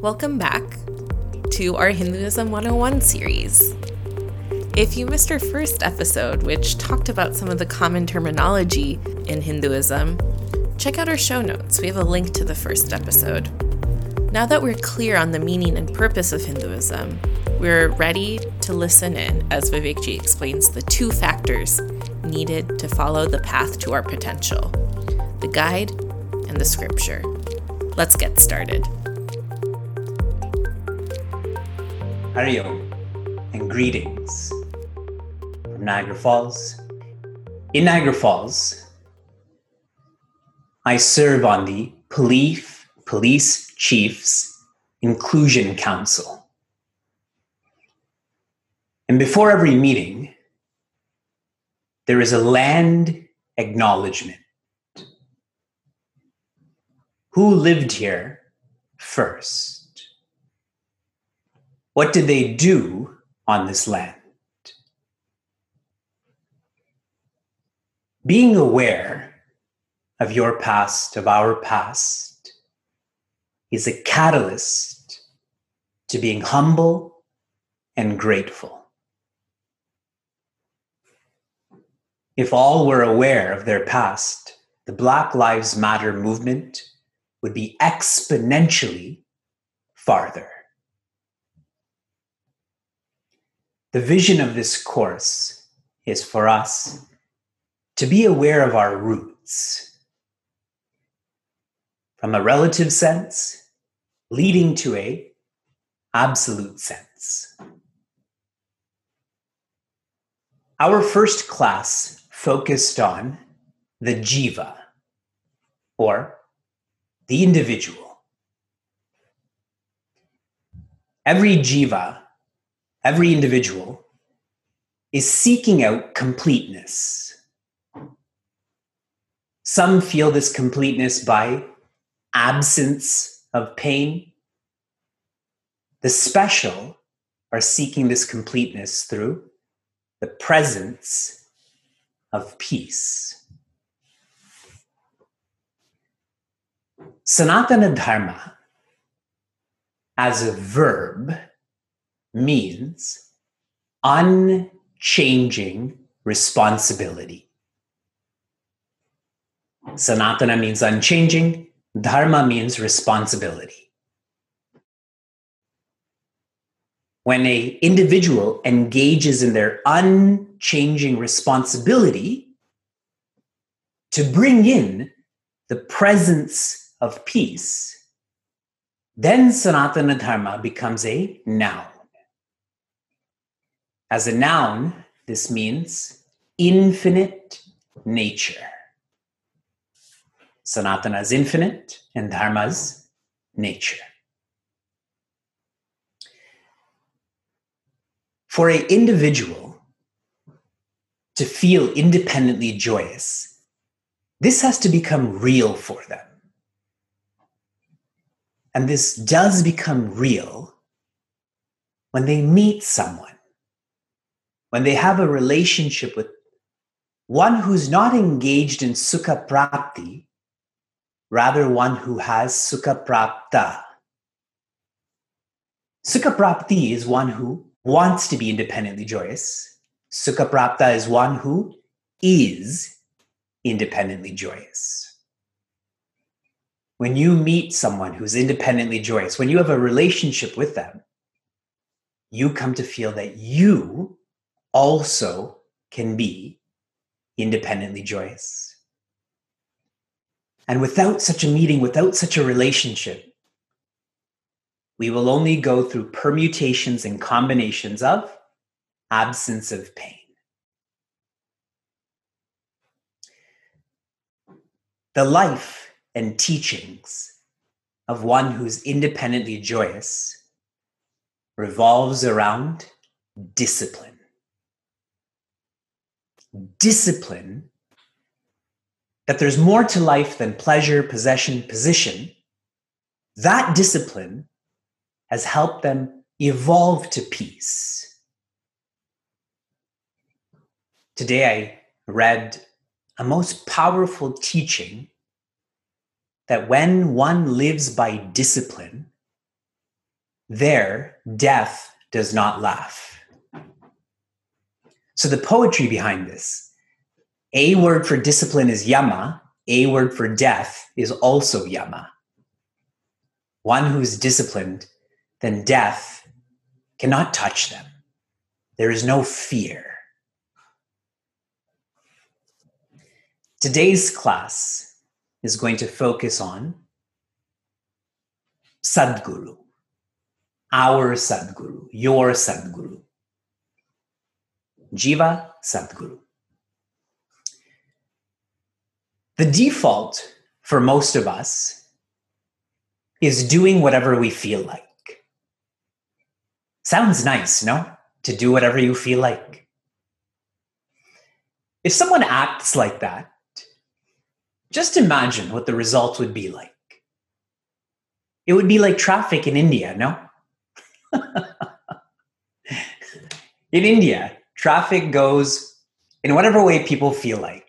Welcome back to our Hinduism 101 series. If you missed our first episode, which talked about some of the common terminology in Hinduism, check out our show notes. We have a link to the first episode. Now that we're clear on the meaning and purpose of Hinduism, we're ready to listen in as Vivekji explains the two factors needed to follow the path to our potential the guide and the scripture. Let's get started. And greetings from Niagara Falls. In Niagara Falls, I serve on the Police, Police Chiefs Inclusion Council. And before every meeting, there is a land acknowledgement. Who lived here first? What did they do on this land? Being aware of your past, of our past, is a catalyst to being humble and grateful. If all were aware of their past, the Black Lives Matter movement would be exponentially farther. The vision of this course is for us to be aware of our roots from a relative sense leading to a absolute sense. Our first class focused on the jiva or the individual. Every jiva every individual is seeking out completeness. Some feel this completeness by absence of pain. The special are seeking this completeness through the presence of peace. Sanatana Dharma, as a verb, means unchanging responsibility. Sanatana means unchanging, Dharma means responsibility. When a individual engages in their unchanging responsibility to bring in the presence of peace, then Sanatana Dharma becomes a noun. As a noun, this means infinite nature. Sanatana is infinite and Dharma is nature. For an individual to feel independently joyous, this has to become real for them. And this does become real when they meet someone when they have a relationship with one who's not engaged in sukha prapti, rather one who has sukha prapta. Sukha prapti is one who wants to be independently joyous. Sukha prapta is one who is independently joyous. When you meet someone who's independently joyous, when you have a relationship with them, you come to feel that you also can be independently joyous. And without such a meeting, without such a relationship, we will only go through permutations and combinations of absence of pain. The life and teachings of one who's independently joyous revolves around discipline discipline that there's more to life than pleasure, possession, position, that discipline has helped them evolve to peace. Today, I read a most powerful teaching that when one lives by discipline, there death does not laugh. So the poetry behind this, a word for discipline is yama, a word for death is also yama. One who's disciplined, then death cannot touch them. There is no fear. Today's class is going to focus on Sadguru, our Sadguru, your Sadguru, Jiva Sadguru. The default for most of us is doing whatever we feel like. Sounds nice, no? To do whatever you feel like. If someone acts like that, just imagine what the result would be like. It would be like traffic in India, no? in India, traffic goes in whatever way people feel like.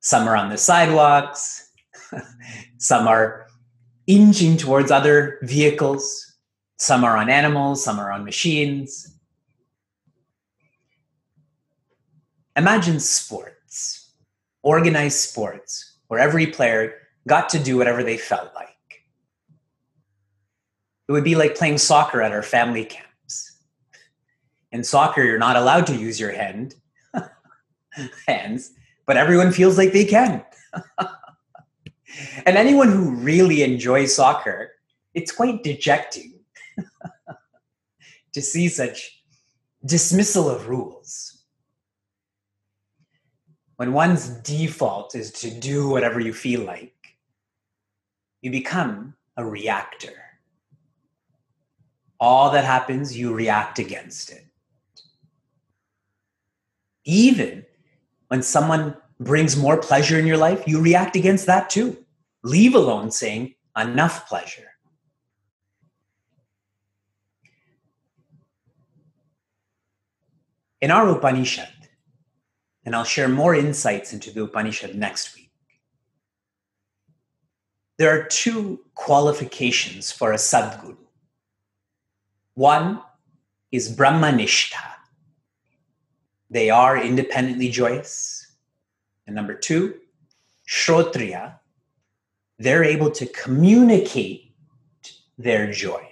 Some are on the sidewalks, some are inching towards other vehicles, some are on animals, some are on machines. Imagine sports, organized sports, where every player got to do whatever they felt like. It would be like playing soccer at our family camps. In soccer, you're not allowed to use your hand, hands, but everyone feels like they can. and anyone who really enjoys soccer, it's quite dejecting to see such dismissal of rules. When one's default is to do whatever you feel like, you become a reactor. All that happens, you react against it. Even when someone brings more pleasure in your life, you react against that too. Leave alone saying, enough pleasure. In our Upanishad, and I'll share more insights into the Upanishad next week, there are two qualifications for a Sadguru. One is Brahmanishta. They are independently joyous. And number two, Shrotriya. They're able to communicate their joy.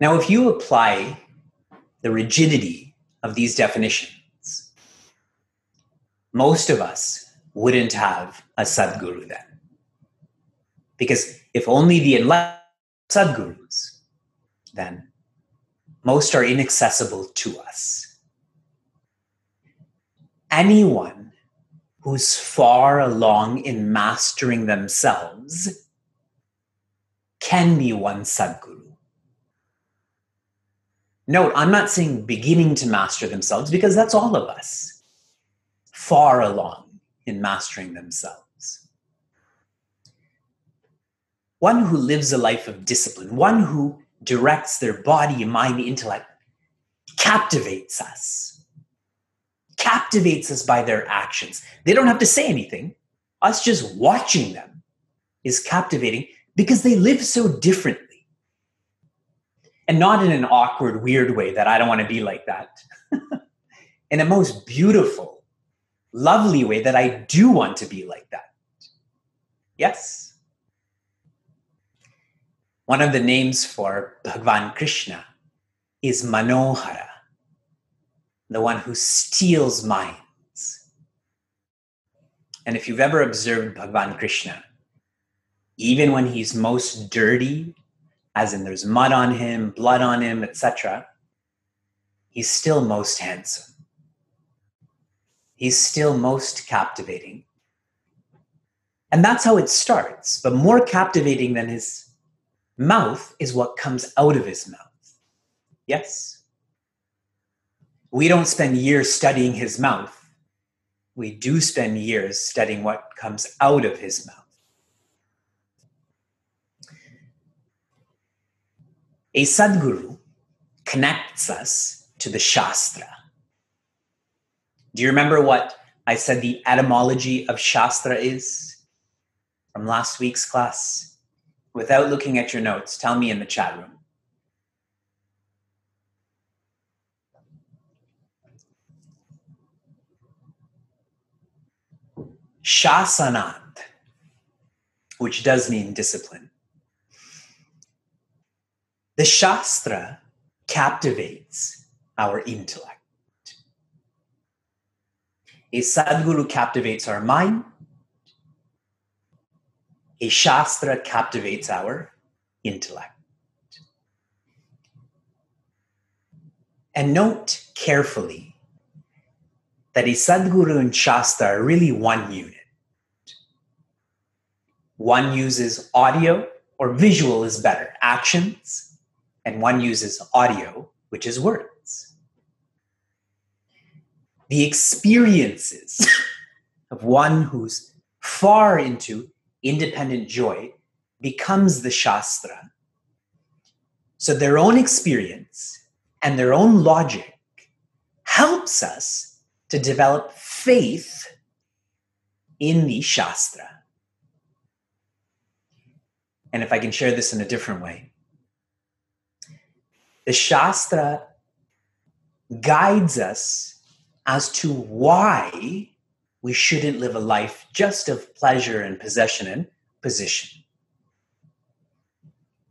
Now, if you apply the rigidity of these definitions, most of us wouldn't have a Sadguru then. Because if only the enlightened Sadgurus, then most are inaccessible to us. Anyone who's far along in mastering themselves can be one Sadguru. Note, I'm not saying beginning to master themselves because that's all of us, far along in mastering themselves. One who lives a life of discipline, one who directs their body, mind, intellect, captivates us. Captivates us by their actions. They don't have to say anything. Us just watching them is captivating because they live so differently and not in an awkward, weird way that I don't want to be like that. in a most beautiful, lovely way that I do want to be like that. Yes? One of the names for Bhagavan Krishna is Manohara, the one who steals minds. And if you've ever observed Bhagavan Krishna, even when he's most dirty as in there's mud on him, blood on him, etc., he's still most handsome. He's still most captivating. And that's how it starts. But more captivating than his mouth is what comes out of his mouth. Yes? We don't spend years studying his mouth. We do spend years studying what comes out of his mouth. A Sadguru connects us to the Shastra. Do you remember what I said the etymology of Shastra is from last week's class? Without looking at your notes, tell me in the chat room. Shasanat, which does mean discipline. The Shastra captivates our intellect. A Sadguru captivates our mind. A Shastra captivates our intellect. And note carefully that a Sadguru and Shastra are really one unit. One uses audio or visual is better, actions, and one uses audio, which is words. The experiences of one who's far into independent joy becomes the Shastra. So their own experience and their own logic helps us to develop faith in the Shastra. And if I can share this in a different way, the Shastra guides us as to why we shouldn't live a life just of pleasure and possession and position.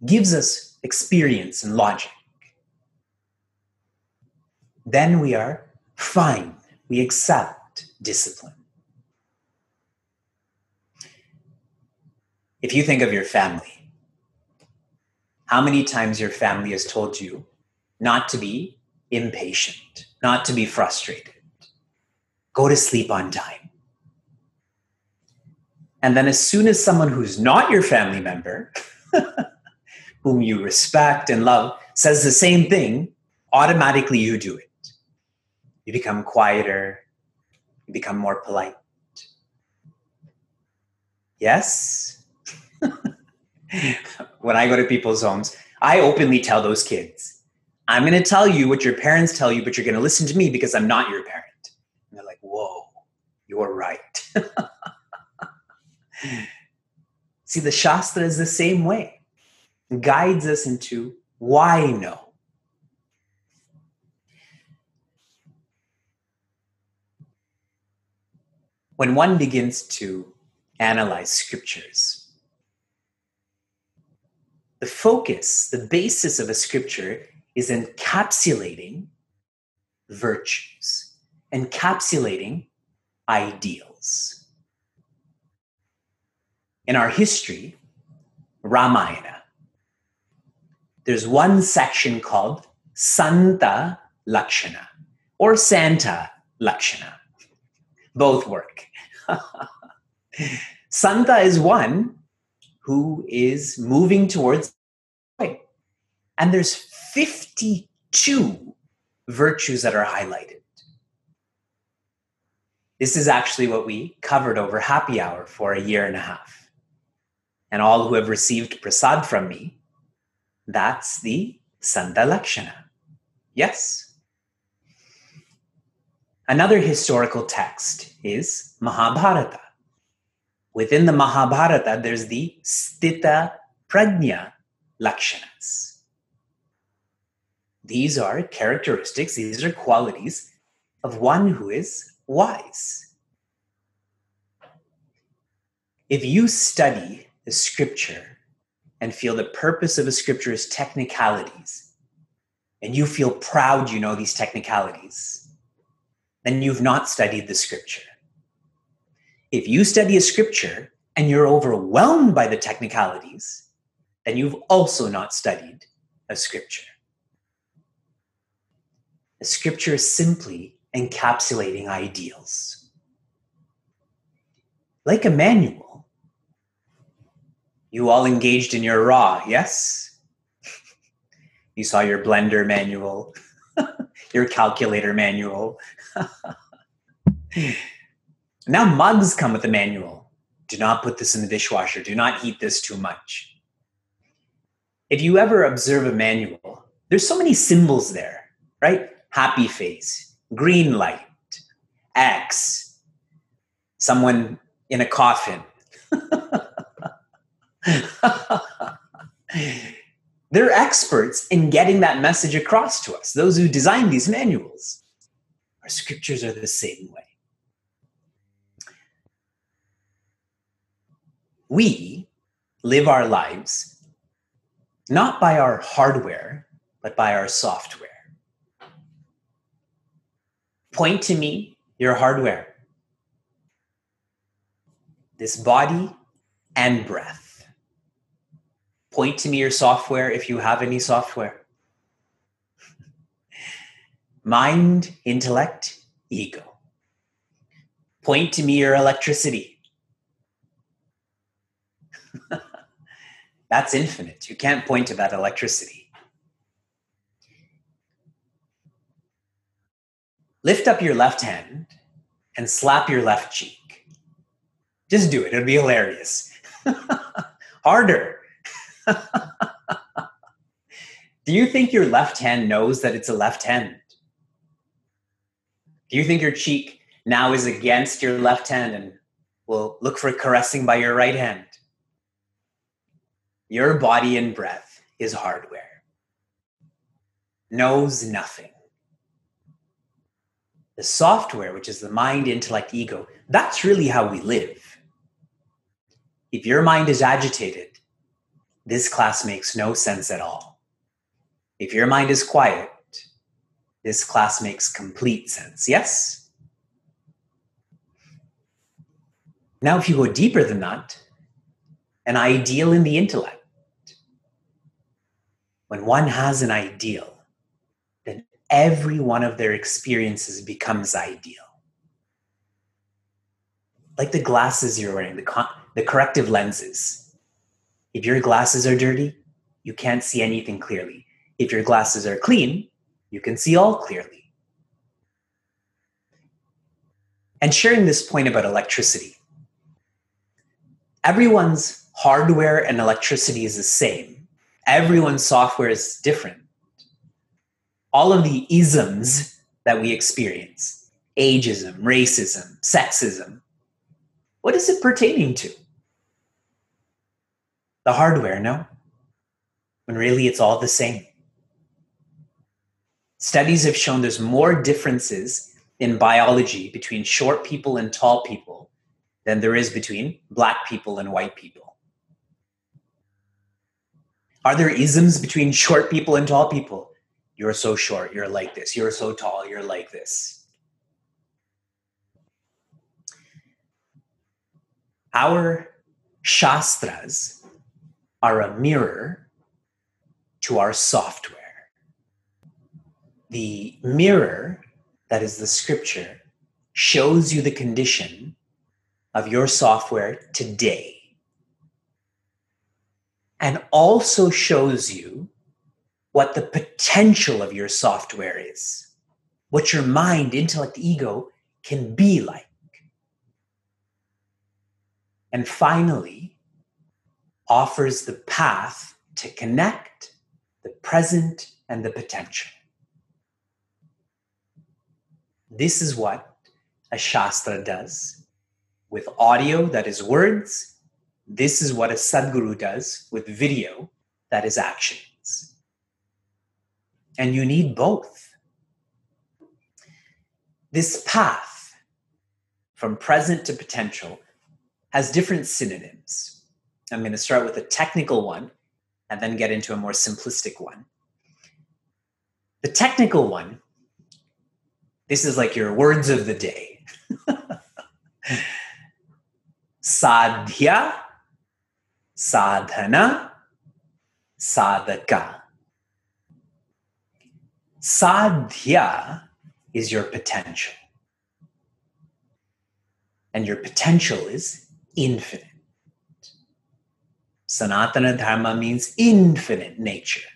Gives us experience and logic. Then we are fine. We accept discipline. If you think of your family, how many times your family has told you not to be impatient, not to be frustrated, go to sleep on time. And then, as soon as someone who's not your family member, whom you respect and love, says the same thing, automatically you do it. You become quieter, you become more polite. Yes? when I go to people's homes, I openly tell those kids, I'm going to tell you what your parents tell you, but you're going to listen to me because I'm not your parent. And they're like, whoa, you're right. Hmm. See, the Shastra is the same way, it guides us into why no. When one begins to analyze scriptures, the focus, the basis of a scripture is encapsulating virtues, encapsulating ideals. In our history, Ramayana, there's one section called Santa Lakshana or Santa Lakshana. Both work. Santa is one who is moving towards joy. And there's 52 virtues that are highlighted. This is actually what we covered over happy hour for a year and a half. And all who have received prasad from me, that's the Santa Lakshana. Yes. Another historical text is Mahabharata within the Mahabharata, there's the Sthita Prajna Lakshanas. These are characteristics, these are qualities of one who is wise. If you study the scripture and feel the purpose of a scripture is technicalities, and you feel proud you know these technicalities, then you've not studied the scripture. If you study a scripture and you're overwhelmed by the technicalities, then you've also not studied a scripture. A scripture is simply encapsulating ideals. Like a manual, you all engaged in your raw, yes? you saw your blender manual, your calculator manual. Now mugs come with a manual. Do not put this in the dishwasher. Do not heat this too much. If you ever observe a manual, there's so many symbols there, right? Happy face, green light, X, someone in a coffin. They're experts in getting that message across to us, those who design these manuals. Our scriptures are the same way. We live our lives not by our hardware, but by our software. Point to me your hardware. This body and breath. Point to me your software if you have any software. Mind, intellect, ego. Point to me your electricity. That's infinite. You can't point to that electricity. Lift up your left hand and slap your left cheek. Just do it. It'll be hilarious. Harder. do you think your left hand knows that it's a left hand? Do you think your cheek now is against your left hand and will look for caressing by your right hand? Your body and breath is hardware, knows nothing. The software, which is the mind, intellect, ego, that's really how we live. If your mind is agitated, this class makes no sense at all. If your mind is quiet, this class makes complete sense. Yes? Now, if you go deeper than that, an ideal in the intellect when one has an ideal, every one of their experiences becomes ideal. Like the glasses you're wearing, the, the corrective lenses. If your glasses are dirty, you can't see anything clearly. If your glasses are clean, you can see all clearly. And sharing this point about electricity, everyone's hardware and electricity is the same everyone's software is different. All of the isms that we experience ageism, racism, sexism what is it pertaining to? The hardware, no? When really it's all the same. Studies have shown there's more differences in biology between short people and tall people than there is between black people and white people. Are there isms between short people and tall people? You're so short, you're like this. You're so tall, you're like this. Our shastras are a mirror to our software. The mirror, that is the scripture, shows you the condition of your software today and also shows you what the potential of your software is, what your mind, intellect, ego can be like. And finally, offers the path to connect the present and the potential. This is what a Shastra does with audio that is words this is what a Sadguru does with video that is actions. And you need both. This path from present to potential has different synonyms. I'm going to start with a technical one and then get into a more simplistic one. The technical one, this is like your words of the day. Sadhya sadhana, sadhaka. Sadhya is your potential. And your potential is infinite. Sanatana Dharma means infinite nature.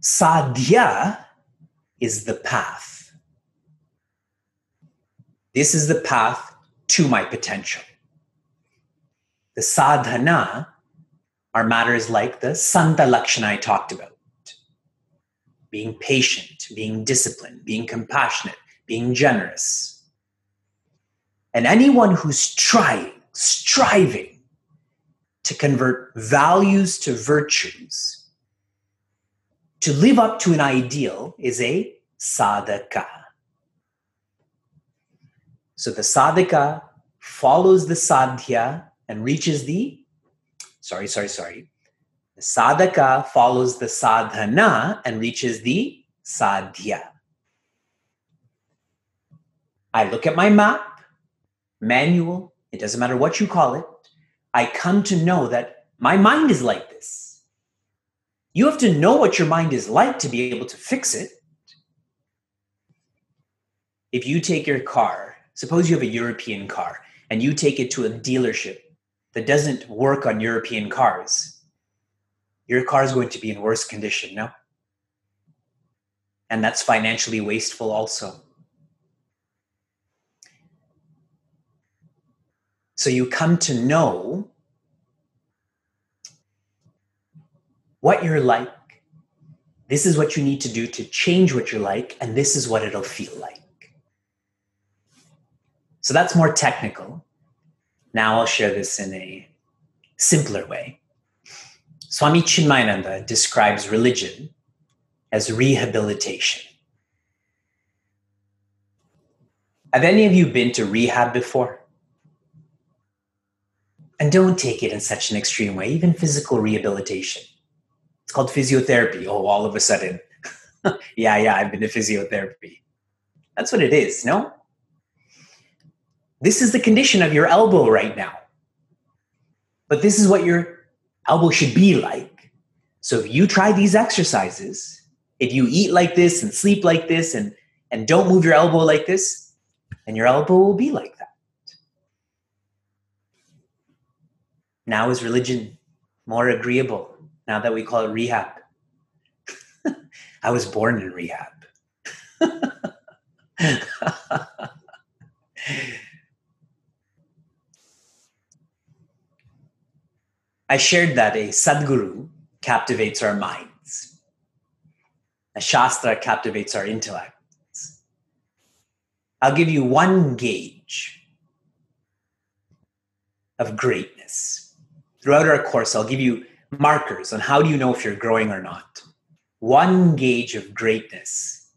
Sadhya is the path. This is the path to my potential. The sadhana are matters like the Santa Lakshana I talked about being patient, being disciplined, being compassionate, being generous. And anyone who's trying, striving to convert values to virtues, to live up to an ideal is a sadhaka. So the sadhaka follows the sadhya and reaches the, sorry, sorry, sorry. Sadhaka follows the sadhana and reaches the sadhya. I look at my map, manual, it doesn't matter what you call it. I come to know that my mind is like this. You have to know what your mind is like to be able to fix it. If you take your car, suppose you have a European car, and you take it to a dealership that doesn't work on European cars, your car is going to be in worse condition, no? And that's financially wasteful also. So you come to know what you're like. This is what you need to do to change what you're like, and this is what it'll feel like. So that's more technical. Now I'll share this in a simpler way. Swami Chinmayananda describes religion as rehabilitation. Have any of you been to rehab before? And don't take it in such an extreme way, even physical rehabilitation. It's called physiotherapy. Oh, all of a sudden. yeah, yeah, I've been to physiotherapy. That's what it is, no? This is the condition of your elbow right now. But this is what your elbow should be like. So if you try these exercises, if you eat like this and sleep like this and, and don't move your elbow like this, then your elbow will be like that. Now is religion more agreeable now that we call it rehab? I was born in rehab. I shared that a Sadguru captivates our minds, a Shastra captivates our intellects. I'll give you one gauge of greatness. Throughout our course, I'll give you markers on how do you know if you're growing or not. One gauge of greatness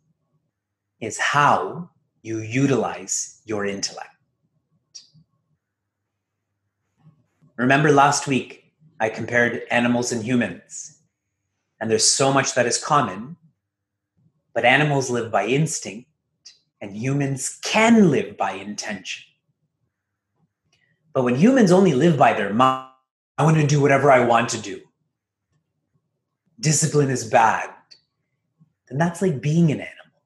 is how you utilize your intellect. Remember last week, I compared animals and humans. And there's so much that is common, but animals live by instinct and humans can live by intention. But when humans only live by their mind, I want to do whatever I want to do. Discipline is bad. Then that's like being an animal.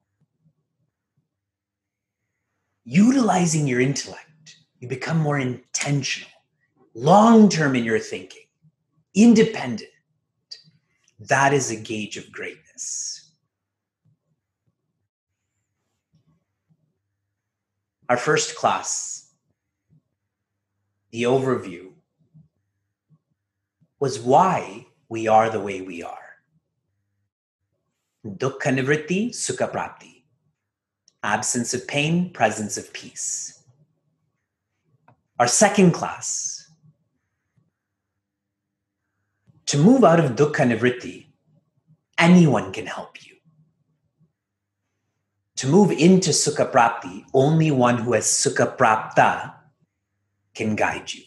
Utilizing your intellect, you become more intentional, long term in your thinking independent, that is a gauge of greatness. Our first class, the overview, was why we are the way we are. Dukkha nivritti, sukha prapti. Absence of pain, presence of peace. Our second class, To move out of dukkha nivritti, anyone can help you. To move into sukha prapti, only one who has sukha prapta can guide you.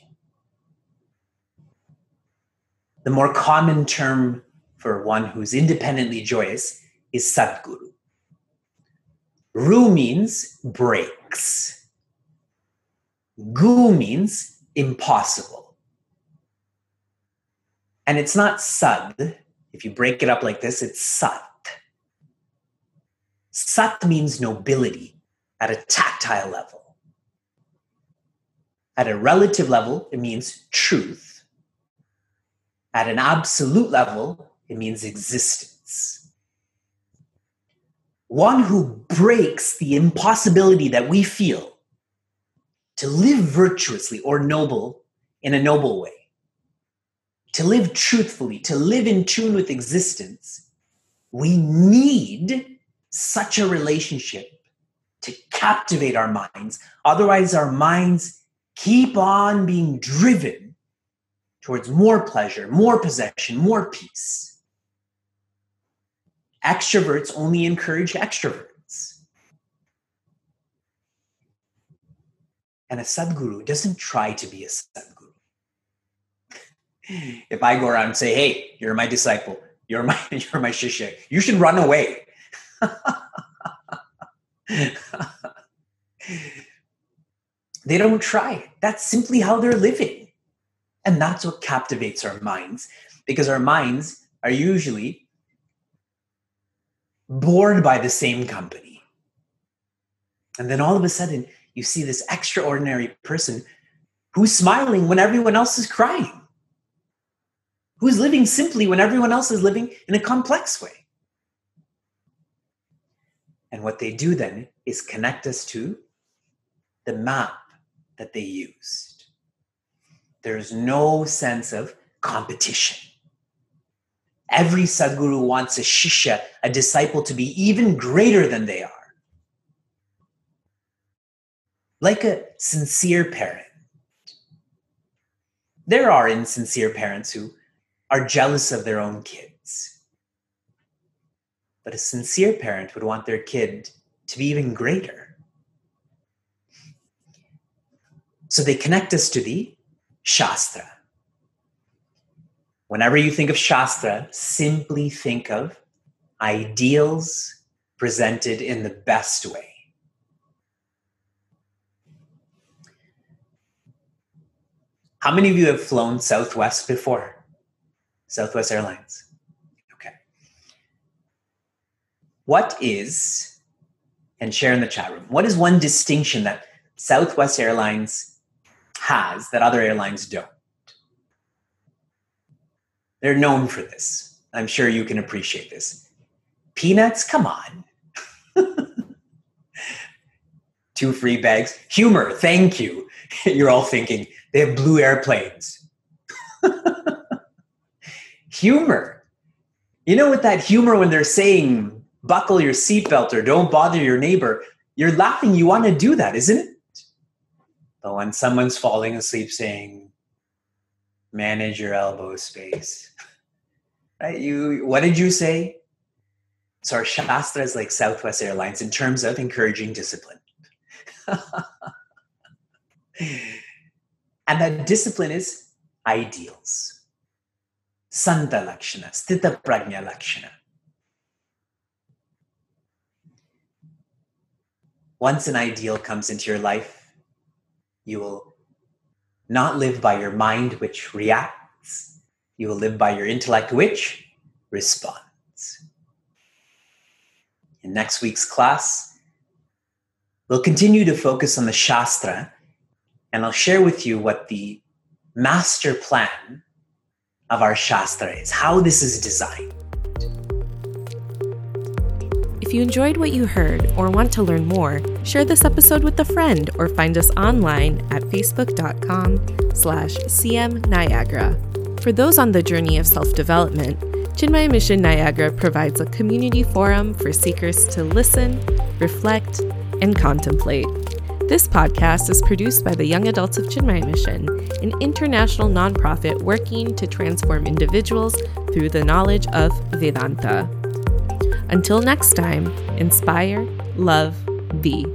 The more common term for one who's independently joyous is Sadguru. Ru means breaks. Gu means impossible. And it's not sad. If you break it up like this, it's sat. Sat means nobility at a tactile level. At a relative level, it means truth. At an absolute level, it means existence. One who breaks the impossibility that we feel to live virtuously or noble in a noble way to live truthfully, to live in tune with existence, we need such a relationship to captivate our minds. Otherwise, our minds keep on being driven towards more pleasure, more possession, more peace. Extroverts only encourage extroverts. And a Sadguru doesn't try to be a Sadguru. If I go around and say, hey, you're my disciple, you're my, you're my shishya, you should run away. they don't try. That's simply how they're living. And that's what captivates our minds because our minds are usually bored by the same company. And then all of a sudden, you see this extraordinary person who's smiling when everyone else is crying, who's living simply when everyone else is living in a complex way. And what they do then is connect us to the map that they used. There's no sense of competition. Every Sadguru wants a Shishya, a disciple, to be even greater than they are. Like a sincere parent. There are insincere parents who are jealous of their own kids. But a sincere parent would want their kid to be even greater. So they connect us to the Shastra. Whenever you think of Shastra, simply think of ideals presented in the best way. How many of you have flown Southwest before? Southwest Airlines. Okay. What is, and share in the chat room, what is one distinction that Southwest Airlines has that other airlines don't. They're known for this. I'm sure you can appreciate this. Peanuts, come on. Two free bags. Humor, thank you. You're all thinking they have blue airplanes. Humor. You know, with that humor, when they're saying buckle your seatbelt or don't bother your neighbor, you're laughing. You want to do that, isn't it? But when someone's falling asleep saying, manage your elbow space, right? You, what did you say? So our Shastra is like Southwest Airlines in terms of encouraging discipline. and that discipline is ideals. Santa Lakshana, Sthita Prajna Lakshana. Once an ideal comes into your life, you will not live by your mind, which reacts. You will live by your intellect, which responds. In next week's class, we'll continue to focus on the Shastra, and I'll share with you what the master plan of our Shastra is, how this is designed. If you enjoyed what you heard or want to learn more, share this episode with a friend or find us online at facebook.com slash cmniagara. For those on the journey of self-development, Chinmaya Mission Niagara provides a community forum for seekers to listen, reflect, and contemplate. This podcast is produced by the Young Adults of Chinmaya Mission, an international nonprofit working to transform individuals through the knowledge of Vedanta. Until next time, inspire, love, be.